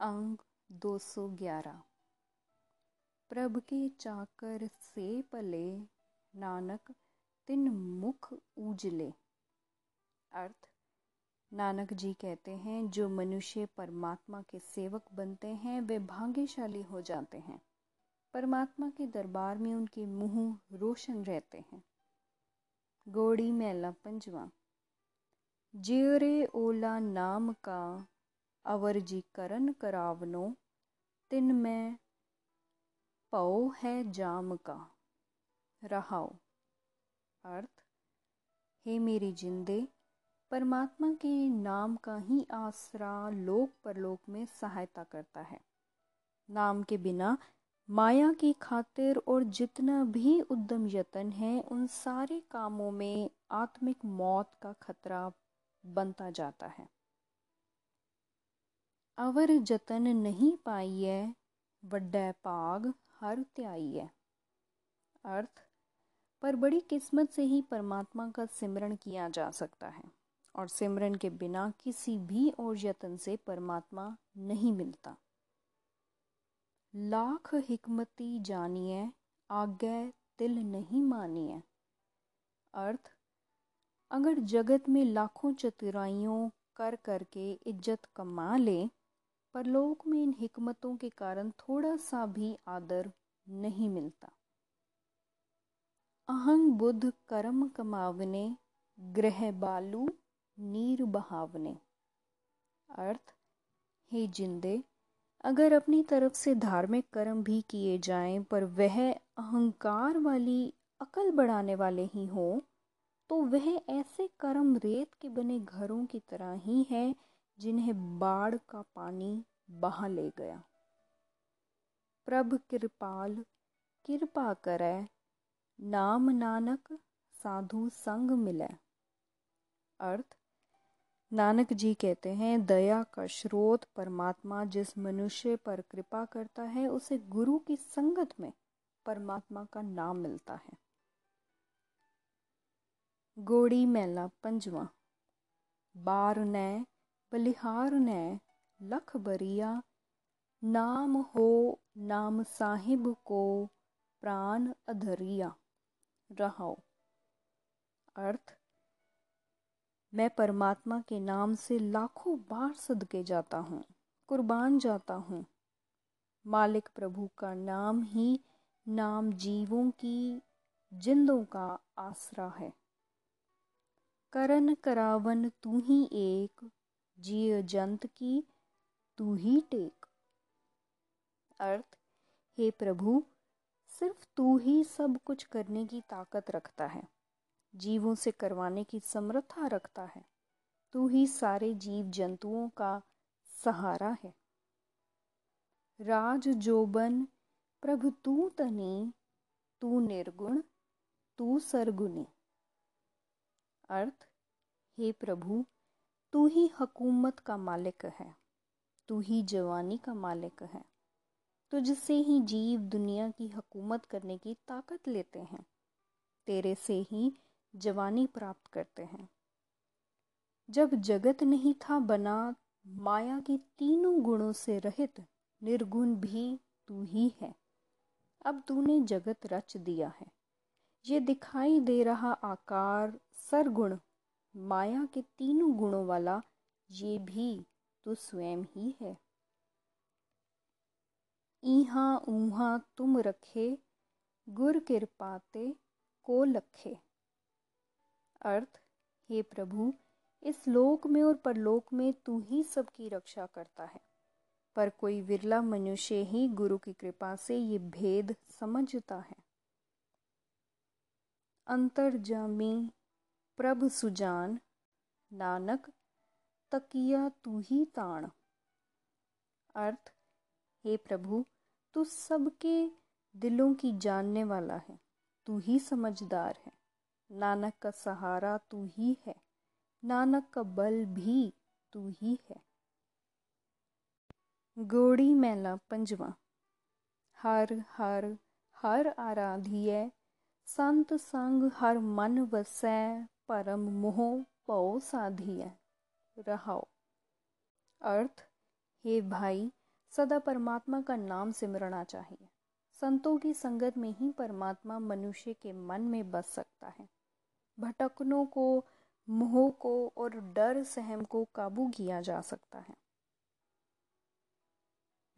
अंग 211 प्रभ के चाकर से पले नानक तिन मुख उजले अर्थ, नानक जी कहते हैं, जो मनुष्य परमात्मा के सेवक बनते हैं, वे भाग्यशाली हो जाते हैं। परमात्मा के दरबार में उनके मुँह रोशन रहते हैं। गोड़ी मेला पंजवा। जेरे ओला नाम का अवर जी करावनो, तिन में पौ है जाम का। रहाओ। अर्थ, हे मेरी जिंदे, परमात्मा के नाम का ही आसरा लोक परलोक में सहायता करता है। नाम के बिना माया की खातिर और जितना भी उद्यम यतन है, उन सारे कामों में आत्मिक मौत का खतरा बनता जाता है। अवर जतन नहीं पाइए वड्डै भाग हर त्याइए अर्थ, पर बड़ी किस्मत से ही परमात्मा का सिमरण किया जा सकता है, और सिमरन के बिना किसी भी और यतन से परमात्मा नहीं मिलता। लाख हिकमती जानिए आगे तिल नहीं मानिए। अर्थ, अगर जगत में लाखों चतुराइयों कर करके इज़्ज़त कमा ले परलोक में इन हिकमतों के कारण थोड़ा सा भी आदर नहीं मिलता। अहंग बुद्ध कर्म कमावने, ग्रह बालू नीर बहावने। अर्थ, हे जिंदे, अगर अपनी तरफ़ से धार्मिक कर्म भी किए जाएँ, पर वह अहंकार वाली अकल बढ़ाने वाले ही हो तो वह ऐसे कर्म रेत के बने घरों की तरह ही है जिन्हें बाढ़ का पानी बहा ले गया। प्रभ कृपाल, कृपा करे, नाम नानक साधु संग मिले। अर्थ, नानक जी कहते हैं, दया का स्रोत परमात्मा जिस मनुष्य पर कृपा करता है, उसे गुरु की संगत में परमात्मा का नाम मिलता है। गोड़ी मेला पंजवा। बार ने बलिहार ने लख बरिया। नाम हो नाम साहिब को प्राण अधरिया। रहो अर्थ, मैं परमात्मा के नाम से लाखों बार सदके जाता हूँ, कुर्बान जाता हूँ। मालिक प्रभु का नाम ही नाम जीवों की जिंदों का आसरा है। करन करावन तू ही एक जीव जंत की तू ही टेक। अर्थ, हे प्रभु, सिर्फ़ तू ही सब कुछ करने की ताकत रखता है, जीवों से करवाने की समर्था रखता है, तू ही सारे जीव जंतुओं का सहारा है। राज जोबन प्रभु तू तनी, तू निर्गुण, तू सरगुनी। अर्थ, हे प्रभु तू ही हकूमत का मालिक है, तू ही जवानी का मालिक है। तुझसे ही जीव दुनिया की हकूमत करने की ताकत लेते हैं, तेरे से ही जवानी प्राप्त करते हैं। जब जगत नहीं था बना, माया के तीनों गुणों से रहित, निर्गुण भी तू ही है। अब तूने जगत रच दिया है। ये दिखाई दे रहा आकार, सरगुण माया के तीनों गुणों वाला ये भी तो स्वयं ही है। ईहा ऊहा तुम रखे, गुर कृपाते को लखे। अर्थ, हे प्रभु, इस लोक में और परलोक में तू ही सबकी रक्षा करता है। पर कोई विरला मनुष्य ही गुरु की कृपा से ये भेद समझता है। अंतर्जामी प्रभ सुजान, नानक तकिया तू ही ताण। अर्थ, हे प्रभु, तू सबके दिलों की जानने वाला है, तू ही समझदार है। नानक का सहारा तू ही है, नानक का बल भी तू ही है। गोड़ी मैला पंजवा, हर हर हर आराधिय, संत संग हर मन वसै परम मोह पौ साधिय। रहाओ। अर्थ, हे भाई, सदा परमात्मा का नाम सिमरना चाहिए। संतों की संगत में ही परमात्मा मनुष्य के मन में बस सकता है। भटकनों को, मोह को और डर सहम को काबू किया जा सकता है।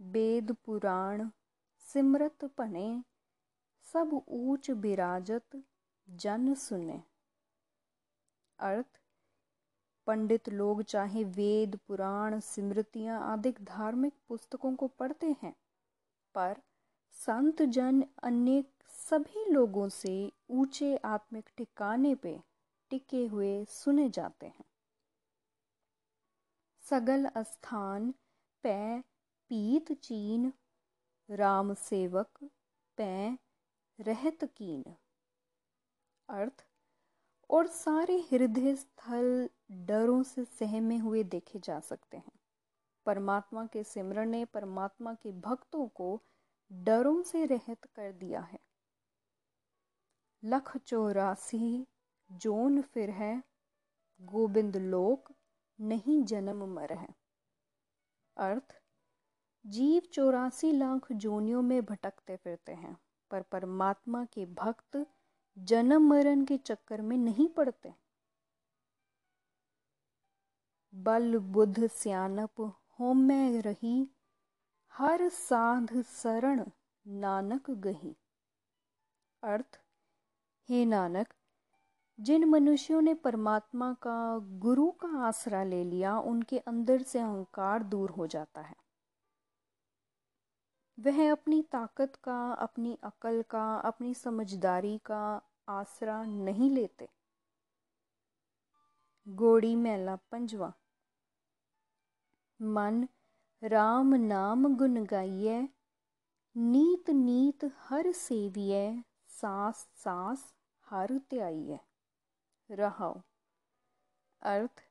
वेद पुराण, सिमरत पने, सब ऊंच बिराजत जन सुने। अर्थ, पंडित लोग चाहे वेद, पुराण, स्मृतियाँ आदि धार्मिक पुस्तकों को पढ़ते हैं, पर संत जन अन्य सभी लोगों से ऊँचे आत्मिक ठिकाने पे टिके हुए सुने जाते हैं। सगल स्थान पै पीत चीन, राम सेवक पै रहत कीन। अर्थ और सारे हृदय स्थल डरों से सहमे हुए देखे जा सकते हैं। परमात्मा के सिमरण ने परमात्मा के भक्तों को डरों से रहित कर दिया है। लख चौरासी, जोन फिर है, गोविंद लोक, नहीं जन्म मर है। अर्थ, जीव चौरासी लाख जोनियों में भटकते फिरते हैं, पर परमात्मा के भक्त जन्म मरण के चक्कर में नहीं पड़ते। बल बुद्ध सियानप, हो में रही, हर साध शरण नानक गही। अर्थ, हे नानक, जिन मनुष्यों ने परमात्मा का गुरु का आसरा ले लिया, उनके अंदर से अहंकार दूर हो जाता है। वह अपनी ताकत का, अपनी अकल का, अपनी समझदारी का आसरा नहीं लेते। गोड़ी मेला पंजवा। मन राम नाम गुन गाइए नीत नीत हर सेविय, सास सास हर त्याइए रहो अर्थ,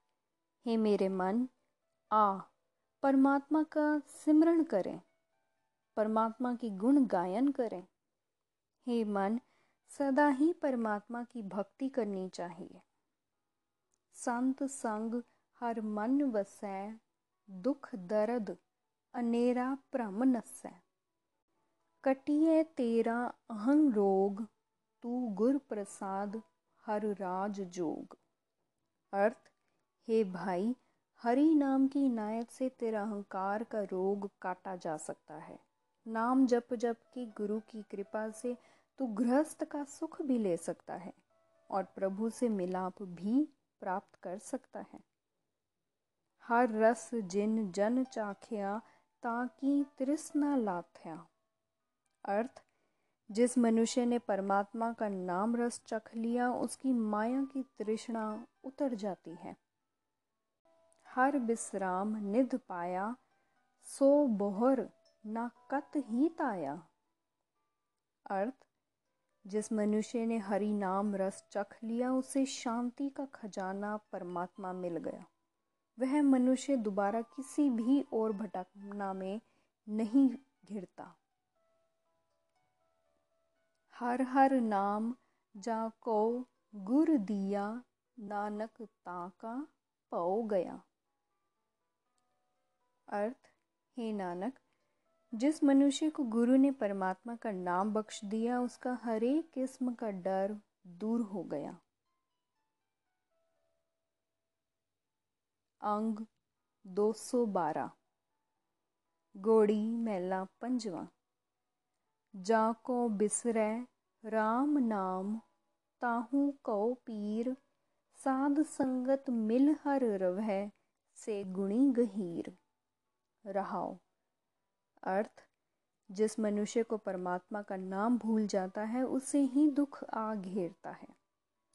हे मेरे मन, आ, परमात्मा का सिमरण करें। परमात्मा की गुण गायन करें। हे मन, सदा ही परमात्मा की भक्ति करनी चाहिए। संत संग हर मन वसै, दुख दर्द अनेरा भ्रम नसै। कटिए तेरा अहं रोग, तू गुर प्रसाद, हर राज जोग। अर्थ, हे भाई, हरि नाम की इनायत से तेरा अहंकार का रोग काटा जा सकता है। नाम जप जप की गुरु की कृपा से तो गृहस्थ का सुख भी ले सकता है और प्रभु से मिलाप भी प्राप्त कर सकता है। हर रस जिन जन चाख्या, ताकि तृष्णा लाथ्या। अर्थ, जिस मनुष्य ने परमात्मा का नाम रस चख लिया, उसकी माया की तृष्णा उतर जाती है। हर विश्राम निध पाया, सो बोहर ना कत ही ताया। अर्थ, जिस मनुष्य ने हरि नाम रस चख लिया, उसे शांति का खजाना परमात्मा मिल गया। वह मनुष्य दोबारा किसी भी और भटकना में नहीं घिरता। हर हर नाम जाको गुर दिया, नानक ताका पौ गया। अर्थ, हे नानक जिस मनुष्य को गुरु ने परमात्मा का नाम बख्श दिया, उसका हर एक किस्म का डर दूर हो गया। अंग 212 गोड़ी मेला पंजवा। जाको बिसरै, राम नाम ताहू कौ पीर। साध संगत मिल हर रवह से गुणी गहीर। रहाओ। अर्थ, जिस मनुष्य को परमात्मा का नाम भूल जाता है, उसे ही दुख आ घेरता है।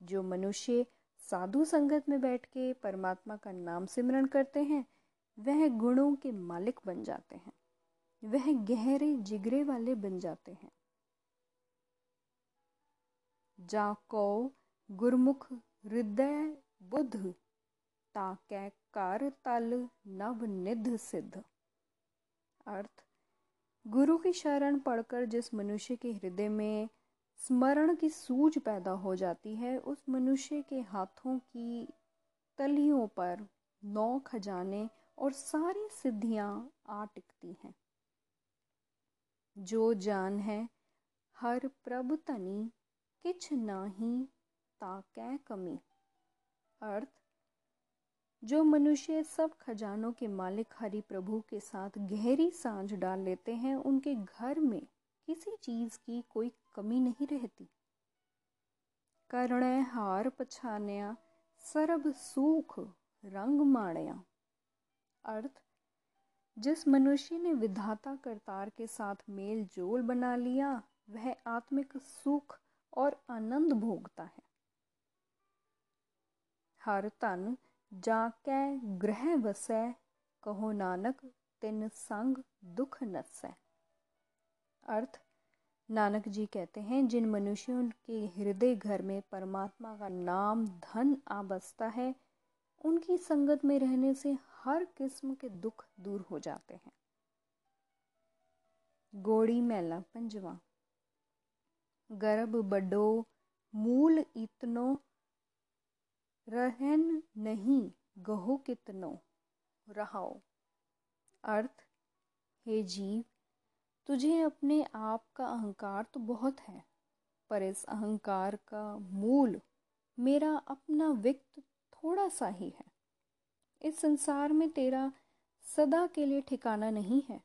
जो मनुष्य साधु संगत में बैठ के परमात्मा का नाम सिमरण करते हैं, वह गुणों के मालिक बन जाते हैं। वह गहरे, जिगरे वाले बन जाते हैं। जाको गुरमुख हृदय बुद्ध ताकै कर तल नव निध सिद्ध। अर्थ गुरु की शरण पढ़कर जिस मनुष्य के हृदय में स्मरण की सूझ पैदा हो जाती है, उस मनुष्य के हाथों की तलियों पर नौ खजाने और सारी सिद्धियाँ आ टिकती हैं। जो जान है, हर प्रभ तनी किछ नाही ताकै कमी। अर्थ जो मनुष्य सब खजानों के मालिक हरि प्रभु के साथ गहरी साँझ डाल लेते हैं, उनके घर में किसी चीज़ की कोई कमी नहीं रहती। कर्ण, हार पछानिया, सरब सूख रंग माणिया अर्थ, जिस मनुष्य ने विधाता करतार के साथ मेल जोल बना लिया, वह आत्मिक सुख और आनंद भोगता है। हर तन जाकै ग्रह वसै, कहो नानक, तिन संग दुख नसै। अर्थ, नानक जी कहते हैं, जिन मनुष्यों के हृदय घर में परमात्मा का नाम धन आ बसता है, उनकी संगत में रहने से हर किस्म के दुख दूर हो जाते हैं। गोड़ी मैला पंजवा। गर्भ बडो, मूल इतनो रहन नहीं गहो कितनो। रहाओ। अर्थ, हे जीव, तुझे अपने आप का अहंकार तो बहुत है, पर इस अहंकार का मूल मेरा अपना विक्त थोड़ा सा ही है। इस संसार में तेरा सदा के लिए ठिकाना नहीं है,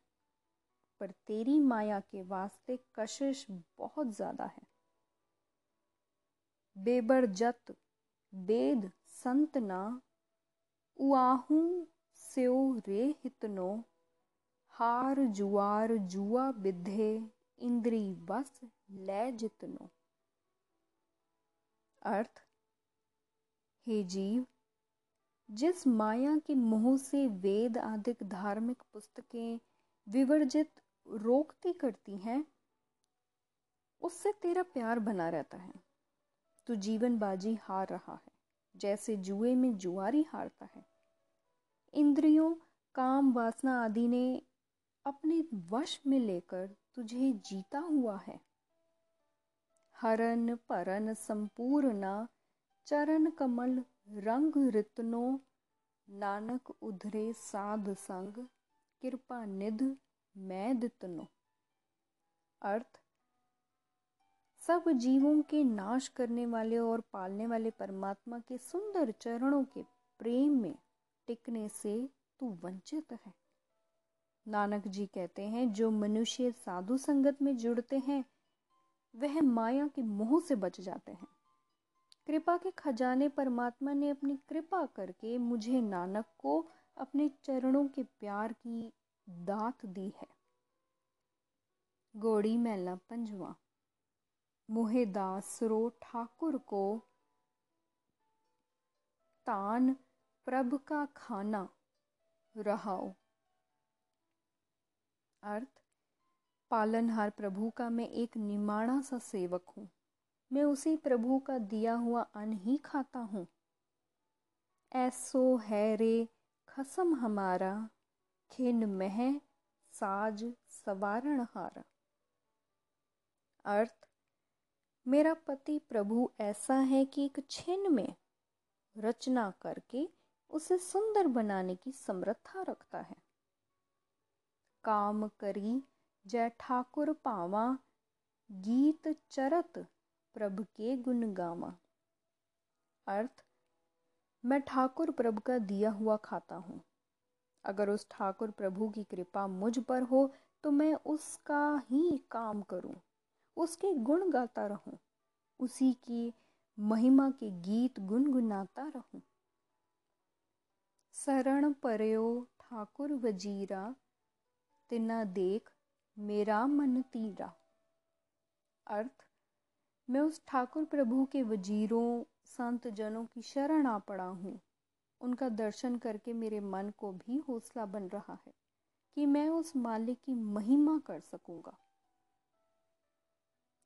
पर तेरी माया के वास्ते कशिश बहुत ज़्यादा है। बेबर बेद संतना उआहू स्यो रे हितनो। हार जुआर जुआ बिधे इंद्री बस ले जितनो। अर्थ, हे जीव, जिस माया के मोह से वेद आदि धार्मिक पुस्तकें विवर्जित रोकती करती हैं, उससे तेरा प्यार बना रहता है। तू जीवन बाजी हार रहा है। जैसे जुए में जुआरी हारता है। इंद्रियों, काम, वासना आदि ने अपने वश में लेकर तुझे जीता हुआ है। हरन परन संपूर्ण, चरण कमल रंग रितनो, नानक उधरे साध संग, कृपा निध मैं दितनो। अर्थ सब जीवों के नाश करने वाले और पालने वाले परमात्मा के सुंदर चरणों के प्रेम में टिकने से तू वंचित है। नानक जी कहते हैं, जो मनुष्य साधु संगत में जुड़ते हैं, वह माया के मोह से बच जाते हैं। कृपा के खजाने परमात्मा ने अपनी कृपा करके मुझे नानक को अपने चरणों के प्यार की दात दी है। गोड़ी मैला पंजवा मुहेदासरो ठाकुर को तान प्रभ का खाना रहाओ। अर्थ, पालनहार प्रभु का मैं एक निमाणा सा सेवक हूँ। मैं उसी प्रभु का दिया हुआ अन्न ही खाता हूँ। ऐसो है रे खसम हमारा, खिन मह साज सवारण हारा। अर्थ मेरा पति प्रभु ऐसा है कि एक छिन्न में रचना करके उसे सुंदर बनाने की समर्था रखता है। काम करी, जय ठाकुर पावा, गीत चरत प्रभ के गुण गावा। अर्थ, मैं ठाकुर प्रभु का दिया हुआ खाता हूँ। अगर उस ठाकुर प्रभु की कृपा मुझ पर हो तो मैं उसका ही काम करूँ। उसके गुण गाता रहूँ। उसी की महिमा के गीत गुनगुनाता रहूँ। शरण परयो ठाकुर वजीरा, तिना देख मेरा मन तीरा। अर्थ, मैं उस ठाकुर प्रभु के वजीरों, संत जनों की शरण आ पड़ा हूँ। उनका दर्शन करके मेरे मन को भी हौसला बन रहा है कि मैं उस मालिक की महिमा कर सकूँगा।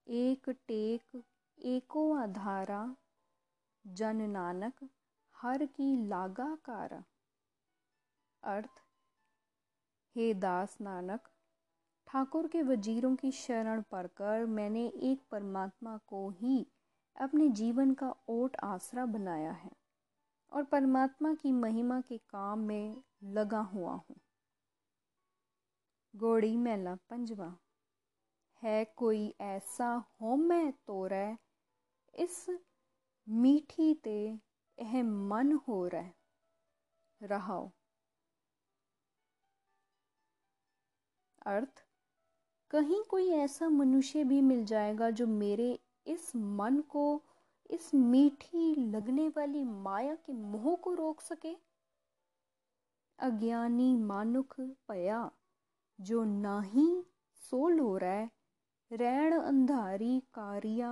एक टेक, एको आधारा, जन नानक, हर की लागा कारा अर्थ, हे दास नानक, ठाकुर के वजीरों की शरण पढ़कर मैंने एक परमात्मा को ही अपने जीवन का ओट आसरा बनाया है और परमात्मा की महिमा के काम में लगा हुआ हूँ। गोड़ी मैला, पंजवा। है कोई ऐसा होमै ਤੋਰੈ ਇਸ मीठी ते ਇਹ मन हो रह रहाओ अर्थ कहीं कोई ऐसा मनुष्य भी मिल जाएगा जो मेरे इस मन को इस मीठी लगने वाली माया के मोह को रोक सके अज्ञानी मानुख पया जो नाही सो लो रहा रैण अंधारी कारिया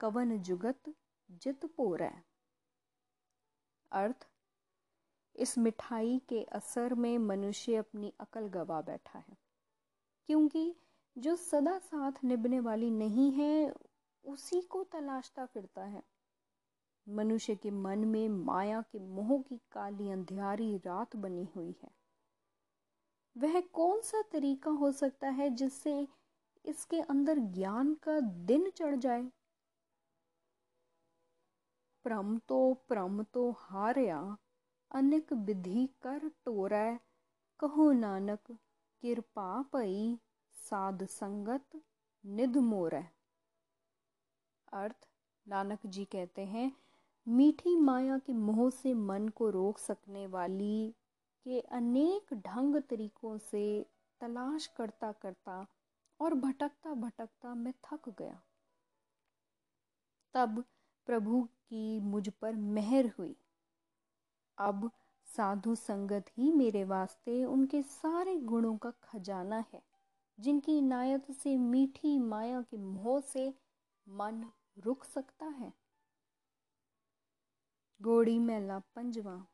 कवन जुगत जित पोरै अर्थ इस मिठाई के असर में मनुष्य अपनी अकल गवा बैठा है क्योंकि जो सदा साथ निभने वाली नहीं है उसी को तलाशता फिरता है मनुष्य के मन में माया के मोह की काली अंधियारी रात बनी हुई है वह कौन सा तरीका हो सकता है जिससे इसके अंदर ज्ञान का दिन चढ़ जाए। प्रम तो प्रम तो हारिया, अनेक विधि कर टोरै। कहो नानक कृपा पई साध संगत निध मोरै। अर्थ, नानक जी कहते हैं, मीठी माया के मोह से मन को रोक सकने वाली के अनेक ढंग तरीकों से तलाश करता करता और भटकता भटकता मैं थक गया। तब प्रभु की मुझ पर मेहर हुई। अब साधु संगत ही मेरे वास्ते उनके सारे गुणों का खजाना है, जिनकी इनायत से मीठी माया के मोह से मन रुक सकता है। गोड़ी मेला पंजवा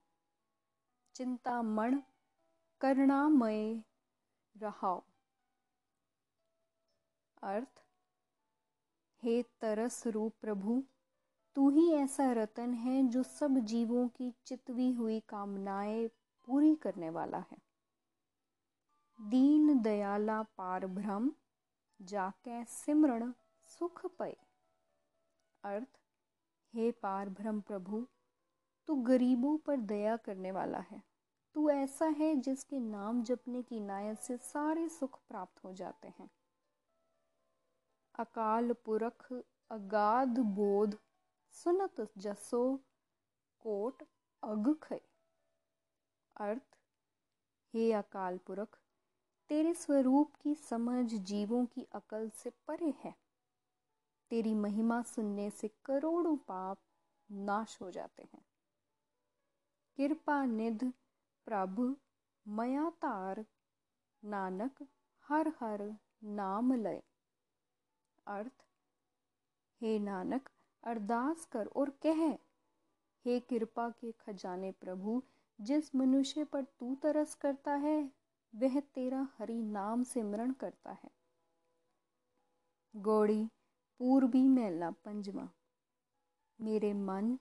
चिंता मण करुणामय रहाओ। अर्थ, हे तरस रूप प्रभु, तू ही ऐसा रतन है जो सब जीवों की चितवी हुई कामनाएँ पूरी करने वाला है। दीन दयाला पार भ्रम जाके सिमरण सुख पय अर्थ, हे पार भ्रम प्रभु, तू गरीबों पर दया करने वाला है। तू ऐसा है जिसके नाम जपने की नायत से सारे सुख प्राप्त हो जाते हैं। अकाल पुरख अगाध बोध सुनत जसो कोट अग अर्थ हे अकाल पुरख तेरे स्वरूप की समझ जीवों की अकल से परे है तेरी महिमा सुनने से करोड़ों पाप नाश हो जाते हैं कृपा निध प्रभु मया तार नानक हर हर नाम लय अर्थ, हे नानक, अरदास कर और कह। हे कृपा के खजाने प्रभु, जिस मनुष्य पर तू तरस करता है, वह तेरा हरि नाम सिमरण करता है। गौड़ी, पूर्वी मेला पंजवा। मेरे मन,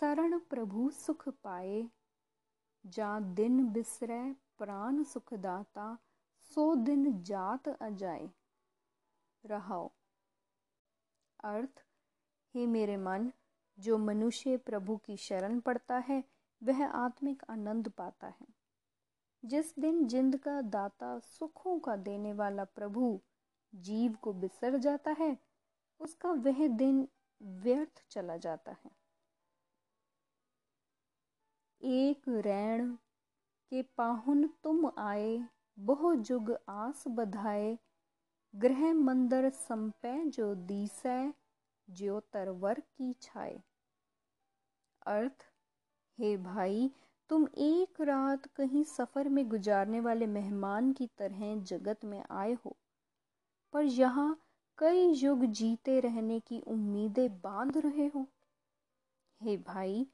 शरण प्रभु सुख पाए। जा दिन बिसरै प्राण सुखदाता, सो दिन जात अजाए। रहाओ अर्थ, हे मेरे मन, जो मनुष्य प्रभु की शरण पड़ता है, वह आत्मिक आनंद पाता है। जिस दिन जिंद का दाता सुखों का देने वाला प्रभु जीव को बिसर जाता है, उसका वह दिन व्यर्थ चला जाता है। एक रैण के पाहुन तुम आए, बहु जुग आस बधाए गृह मंदर संपै जो दीसै, ज्यो तरवर की छाए। अर्थ, हे भाई, तुम एक रात कहीं सफ़र में गुजारने वाले मेहमान की तरह जगत में आए हो, पर यहाँ कई युग जीते रहने की उम्मीदें बाँध रहे हो। हे भाई,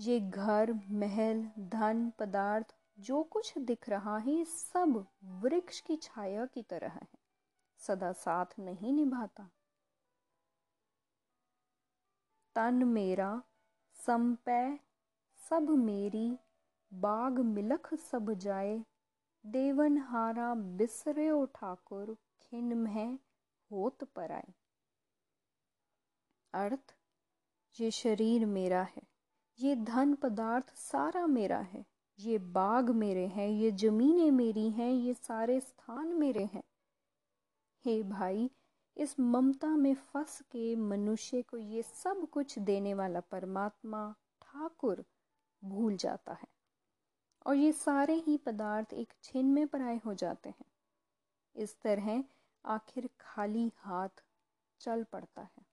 ये घर, महल, धन, पदार्थ, जो कुछ दिख रहा है, सब वृक्ष की छाया की तरह है। सदा साथ नहीं निभाता। तन मेरा संपै, सब मेरी बाग मिलख सब जाए। देवन हारा बिसरे ओ ठाकुर, खिन में होत पर आए अर्थ, ये शरीर मेरा है, ये धन पदार्थ सारा मेरा है, ये बाग मेरे हैं, ये जमीनें मेरी हैं, ये सारे स्थान मेरे हैं। हे भाई, इस ममता में फंस के मनुष्य को ये सब कुछ देने वाला परमात्मा ठाकुर भूल जाता है। और ये सारे ही पदार्थ एक छिन में पराए हो जाते हैं। इस तरह आखिर खाली हाथ चल पड़ता है।